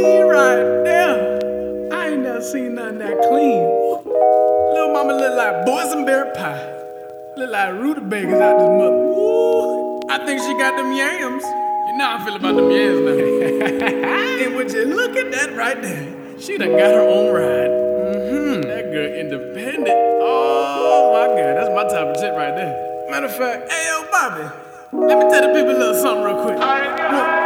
right there. I ain't never seen nothing that clean. Little mama look like boysenberry pie. Look like rutabagas out this mother. Woo. I think she got them yams. You know how I feel about them yams now. and would you look at that right there? She done got her own ride. Mm-hmm. That girl independent. Oh my god, that's my type of chick right there. Matter of fact, hey yo, Bobby. Let me tell the people a little something real quick.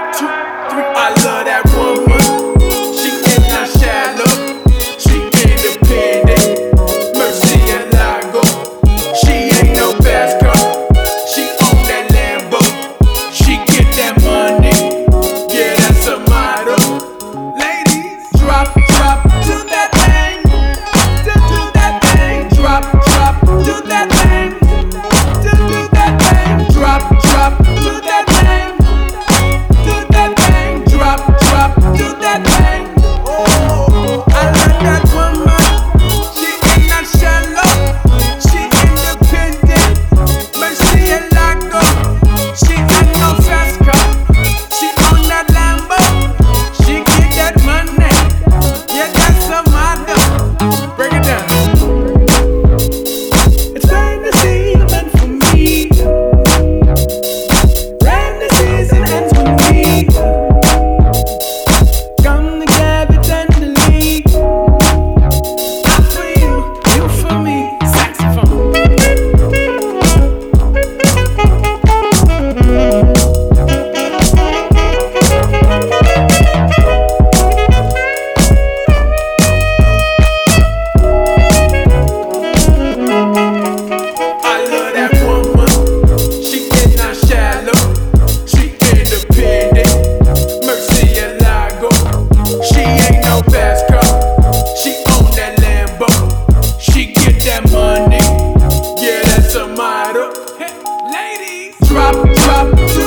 top.